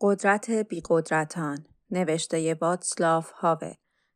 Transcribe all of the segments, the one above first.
قدرت بیقدرتان نوشته واتسلاف هاول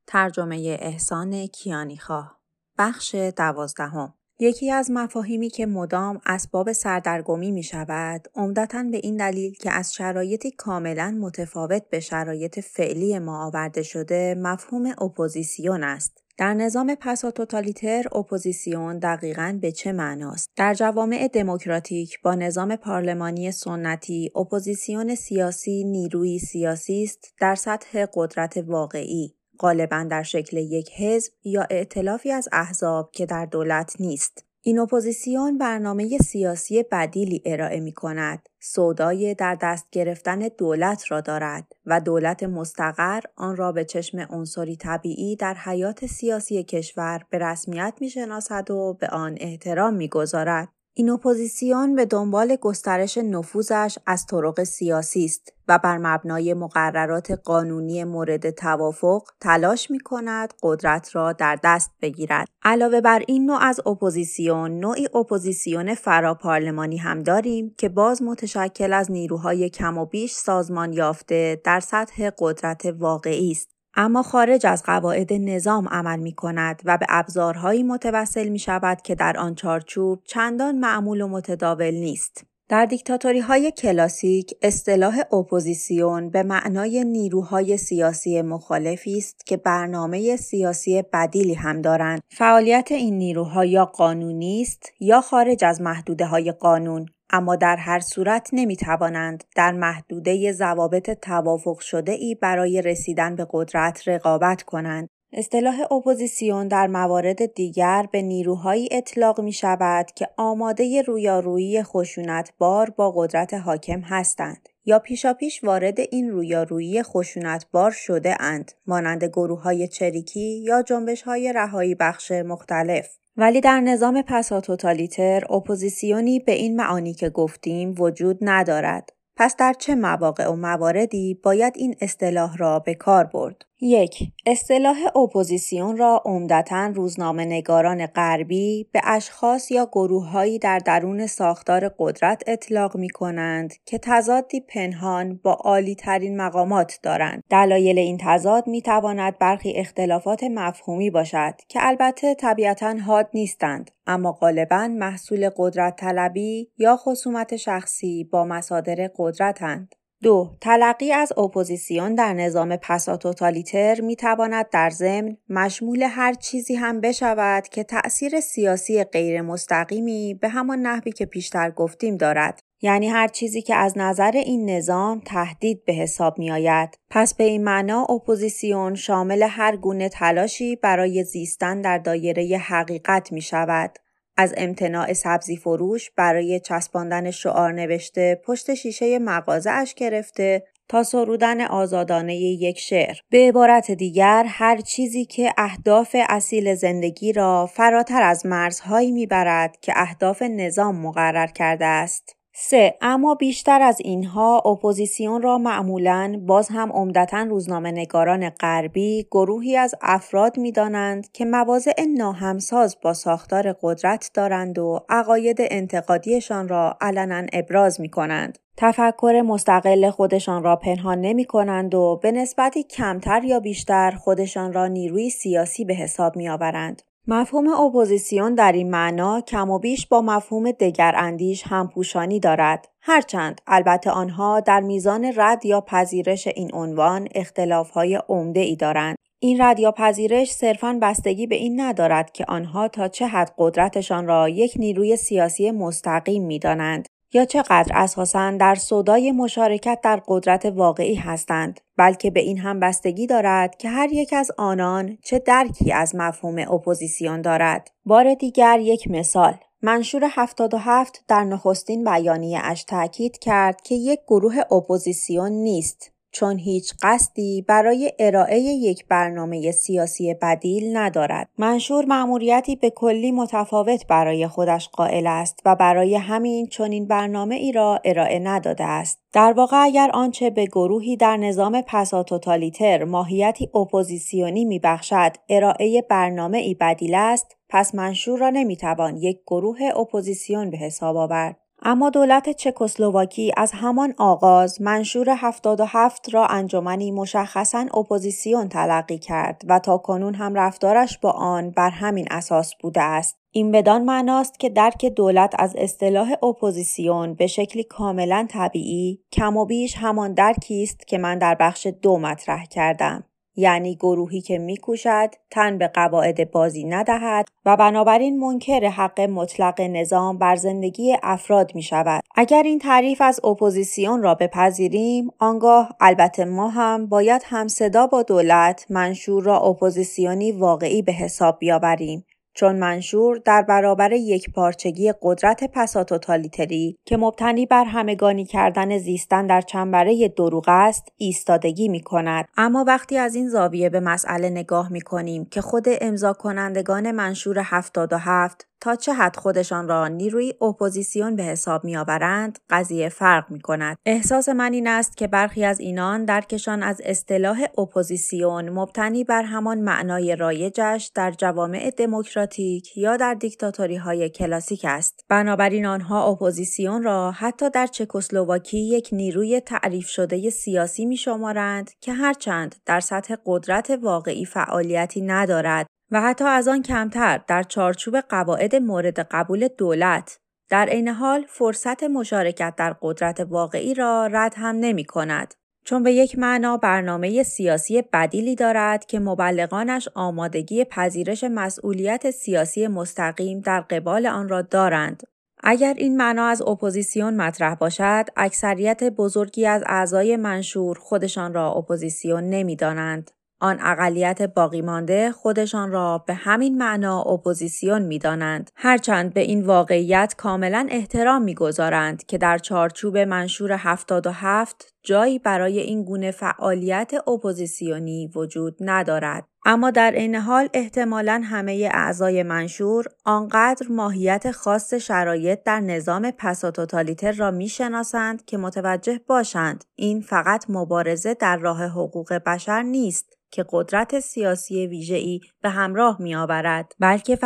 ترجمه احسان کیانیخواه بخش دوازدهم. یکی از مفاهیمی که مدام اسباب سردرگمی می شود عمدتا به این دلیل که از شرایطی کاملا متفاوت به شرایط فعلی ما آورده شده مفهوم اپوزیسیون است. در نظام پساتوتالیتر اپوزیسیون دقیقا به چه معناست؟ در جوامع دموکراتیک با نظام پارلمانی سنتی اپوزیسیون سیاسی نیروی سیاسی است در سطح قدرت واقعی غالبا در شکل یک حزب یا ائتلافی از احزاب که در دولت نیست این اپوزیسیون برنامه سیاسی بدیلی ارائه می کند. سودای در دست گرفتن دولت را دارد و دولت مستقر آن را به چشم عنصری طبیعی در حیات سیاسی کشور به رسمیت می شناسد و به آن احترام می گذارد. این اپوزیسیون به دنبال گسترش نفوذش از طرق سیاسی است و بر مبنای مقررات قانونی مورد توافق تلاش می کند قدرت را در دست بگیرد. علاوه بر این نوع از اپوزیسیون نوعی اپوزیسیون فراپارلمانی هم داریم که باز متشکل از نیروهای کم و بیش سازمان یافته در سطح قدرت واقعی است. اما خارج از قواعد نظام عمل می کند و به ابزارهایی متوسل می شود که در آن چارچوب چندان معمول و متداول نیست. در دیکتاتوری های کلاسیک اصطلاح اپوزیسیون به معنای نیروهای سیاسی مخالفی است که برنامه سیاسی بدیلی هم دارند. فعالیت این نیروها یا قانونی است یا خارج از محدوده های قانون اما در هر صورت نمی توانند در محدوده ضوابط توافق شده ای برای رسیدن به قدرت رقابت کنند. اصطلاح اپوزیسیون در موارد دیگر به نیروهایی اطلاق می شود که آماده رویارویی خشونتبار با قدرت حاکم هستند یا پیشاپیش وارد این رویارویی خشونتبار شده اند مانند گروه های چریکی یا جنبش های رهایی بخش مختلف. ولی در نظام پساتوتالیتر اپوزیسیونی به این معانی که گفتیم وجود ندارد. پس در چه مواقع و مواردی باید این اصطلاح را به کار برد؟ یک اصطلاح اپوزیسیون را عمدتا روزنامه نگاران غربی به اشخاص یا گروههایی در درون ساختار قدرت اطلاق می کنند که تضادی پنهان با عالی ترین مقامات دارند. دلایل این تضاد می تواند برخی اختلافات مفهومی باشد که البته طبیعتا حاد نیستند اما غالبا محصول قدرت طلبی یا خصومت شخصی با مصادر قدرتند. دو تلقی از اپوزیسیون در نظام پساتوتالیتر می تواند در ضمن مشمول هر چیزی هم بشود که تأثیر سیاسی غیر مستقیمی به همان نحوی که پیشتر گفتیم دارد. یعنی هر چیزی که از نظر این نظام تهدید به حساب می آید. پس به این معنا اپوزیسیون شامل هر گونه تلاشی برای زیستن در دایره حقیقت می شود. از امتناع سبزی فروش برای چسباندن شعار نوشته پشت شیشه مغازه اش گرفته تا سرودن آزادانه یک شعر. به عبارت دیگر هر چیزی که اهداف اصیل زندگی را فراتر از مرزهایی می‌برد که اهداف نظام مقرر کرده است. 3. اما بیشتر از اینها اپوزیسیون را معمولا باز هم عمدتا روزنامه نگاران غربی گروهی از افراد می دانند که مواضع ناهمساز با ساختار قدرت دارند و عقاید انتقادیشان را علنا ابراز می کنند. تفکر مستقل خودشان را پنهان نمی کنند و به نسبتی کمتر یا بیشتر خودشان را نیروی سیاسی به حساب می آورند. مفهوم اپوزیسیون در این معنا کم و بیش با مفهوم دگر اندیش همپوشانی دارد. هرچند البته آنها در میزان رد یا پذیرش این عنوان اختلافهای عمده ای دارند. این رد یا پذیرش صرفاً بستگی به این ندارد که آنها تا چه حد قدرتشان را یک نیروی سیاسی مستقیم می دانند. یا چقدر اساساً در سودای مشارکت در قدرت واقعی هستند بلکه به این هم بستگی دارد که هر یک از آنان چه درکی از مفهوم اپوزیسیون دارد. بار دیگر یک مثال. منشور 77 در نخستین بیانیه اش تاکید کرد که یک گروه اپوزیسیون نیست. چون هیچ قصدی برای ارائه یک برنامه سیاسی بدیل ندارد. منشور مأموریتی به کلی متفاوت برای خودش قائل است و برای همین چنین برنامه ای را ارائه نداده است. در واقع اگر آنچه به گروهی در نظام پساتوتالیتر ماهیتی اپوزیسیونی میبخشد ارائه برنامه ای بدیل است پس منشور را نمی‌توان یک گروه اپوزیسیون به حساب آورد. اما دولت چکسلواکی از همان آغاز منشور 77 را انجمنی مشخصا اپوزیسیون تلقی کرد و تا کنون هم رفتارش با آن بر همین اساس بوده است. این بدان معناست که درک دولت از اصطلاح اپوزیسیون به شکلی کاملا طبیعی کم و بیش همان درکی است که من در بخش دو مطرح کردم. یعنی گروهی که میکوشد تن به قواعد بازی ندهد و بنابراین منکر حق مطلق نظام بر زندگی افراد می شود. اگر این تعریف از اپوزیسیون را بپذیریم آنگاه البته ما هم باید همصدا با دولت منشور را اپوزیسیونی واقعی به حساب بیاوریم چون منشور در برابر یک پارچگی قدرت پساتوتالیتری که مبتنی بر همگانی کردن زیستن در چنبره دروغ است ایستادگی می کند. اما وقتی از این زاویه به مسئله نگاه می کنیم که خود امضا کنندگان منشور 77 تا چه حد خودشان را نیروی اپوزیسیون به حساب میآورند قضیه فرق می کند. احساس من این است که برخی از اینان درکشان از اصطلاح اپوزیسیون مبتنی بر همان معنای رایجش در جوامع دموکراتیک یا در دیکتاتوری های کلاسیک است. بنابراین آنها اپوزیسیون را حتی در چکسلواکی یک نیروی تعریف شده سیاسی می شمارند که هرچند در سطح قدرت واقعی فعالیتی ندارد و حتی از آن کمتر در چارچوب قواعد مورد قبول دولت در عین حال فرصت مشارکت در قدرت واقعی را رد هم نمی کند. چون به یک معنا برنامه سیاسی بدیلی دارد که مبلغانش آمادگی پذیرش مسئولیت سیاسی مستقیم در قبال آن را دارند. اگر این معنا از اپوزیسیون مطرح باشد، اکثریت بزرگی از اعضای منشور خودشان را اپوزیسیون نمی‌دانند. آن اقلیت باقی مانده خودشان را به همین معنا اپوزیسیون می‌دانند. هرچند به این واقعیت کاملا احترام می‌گذارند که در چارچوب منشور 77 جایی برای این گونه فعالیت اپوزیسیونی وجود ندارد. اما در عین حال احتمالا همه اعضای منشور آنقدر ماهیت خاص شرایط در نظام پساتوتالیتر را می‌شناسند که متوجه باشند این فقط مبارزه در راه حقوق بشر نیست که قدرت سیاسی ویژه‌ای به همراه می آورد بلکه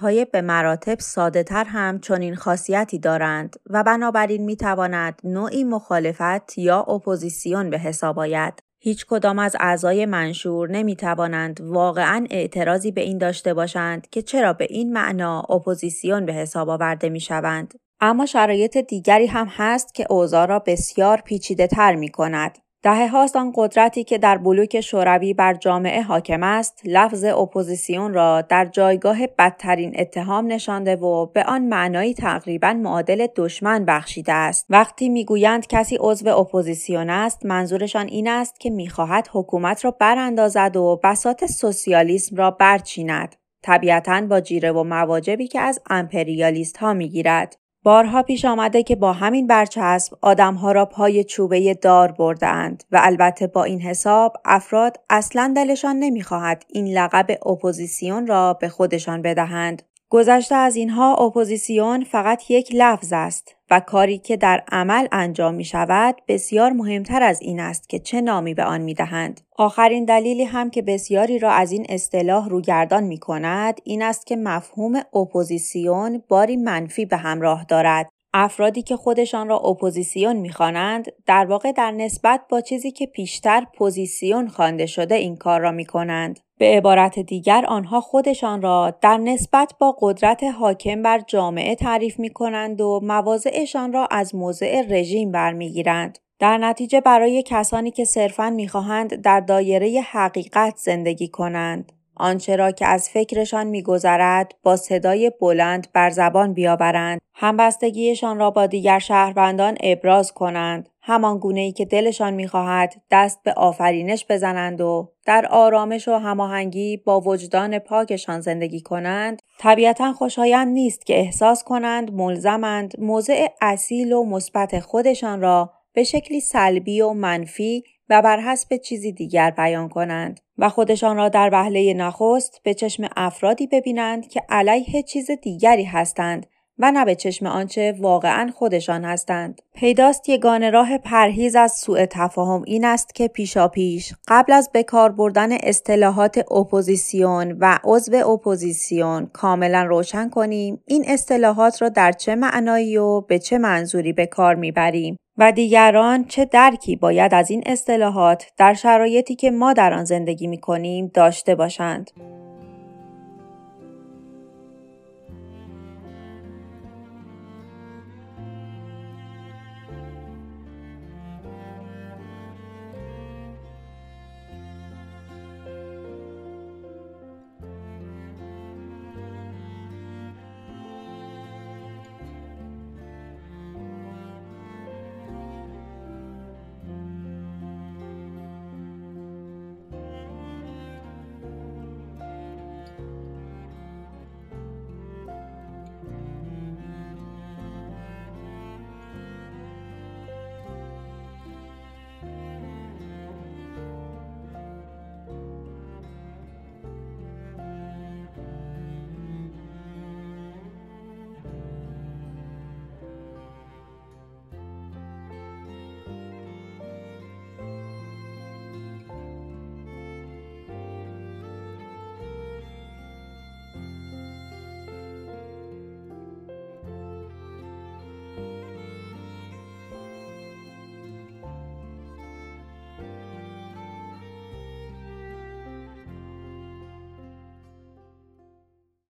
های به مراتب ساده تر هم چنین خاصیتی دارند و بنابراین می تواند نوعی مخالفت یا اپوزیسیون به حساب آید هیچ کدام از اعضای منشور نمی توانند واقعا اعتراضی به این داشته باشند که چرا به این معنا اپوزیسیون به حساب آورده می شوند. اما شرایط دیگری هم هست که اوضاع را بسیار پیچیده تر می کند. دهه هاست آن قدرتی که در بلوک شوروی بر جامعه حاکم است لفظ اپوزیسیون را در جایگاه بدترین اتهام نشانده و به آن معنایی تقریبا معادل دشمن بخشیده است. وقتی می‌گویند کسی عضو اپوزیسیون است منظورشان این است که می‌خواهد حکومت را براندازد و بساط سوسیالیسم را برچیند طبیعتا با جیره و مواجبی که از امپریالیست ها می‌گیرد. بارها پیش آمده که با همین برچسب آدمها را پای چوبه دار بردند و البته با این حساب افراد اصلا دلشان نمی‌خواهد این لقب اپوزیسیون را به خودشان بدهند. گذشته از اینها اپوزیسیون فقط یک لفظ است و کاری که در عمل انجام می شود بسیار مهمتر از این است که چه نامی به آن می دهند. آخرین دلیلی هم که بسیاری را از این اصطلاح روگردان می کند این است که مفهوم اپوزیسیون باری منفی به همراه دارد. افرادی که خودشان را اپوزیسیون می‌خوانند در واقع در نسبت با چیزی که پیشتر پوزیسیون خوانده شده این کار را می کنند. به عبارت دیگر آنها خودشان را در نسبت با قدرت حاکم بر جامعه تعریف می کنند و مواضعشان را از موضع رژیم برمیگیرند. در نتیجه برای کسانی که صرفاً می‌خواهند در دایره حقیقت زندگی کنند. آنچه را که از فکرشان میگذرد با صدای بلند بر زبان بیاورند. همبستگیشان را با دیگر شهروندان ابراز کنند. همان گونه ای که دلشان می‌خواهد دست به آفرینش بزنند و در آرامش و هماهنگی با وجدان پاکشان زندگی کنند طبیعتا خوشایند نیست که احساس کنند ملزمند موضع اصیل و مثبت خودشان را به شکلی سلبی و منفی و بر حسب چیزی دیگر بیان کنند و خودشان را در وهله نخست به چشم افرادی ببینند که علیه چیز دیگری هستند و نه به چشم آنچه واقعا خودشان هستند. پیداست یگانه راه پرهیز از سوء تفاهم این است که پیشاپیش قبل از بکار بردن اصطلاحات اپوزیسیون و عضو اپوزیسیون کاملا روشن کنیم این اصطلاحات را در چه معنایی و به چه منظوری به کار می‌بریم و دیگران چه درکی باید از این اصطلاحات در شرایطی که ما در آن زندگی می کنیم داشته باشند.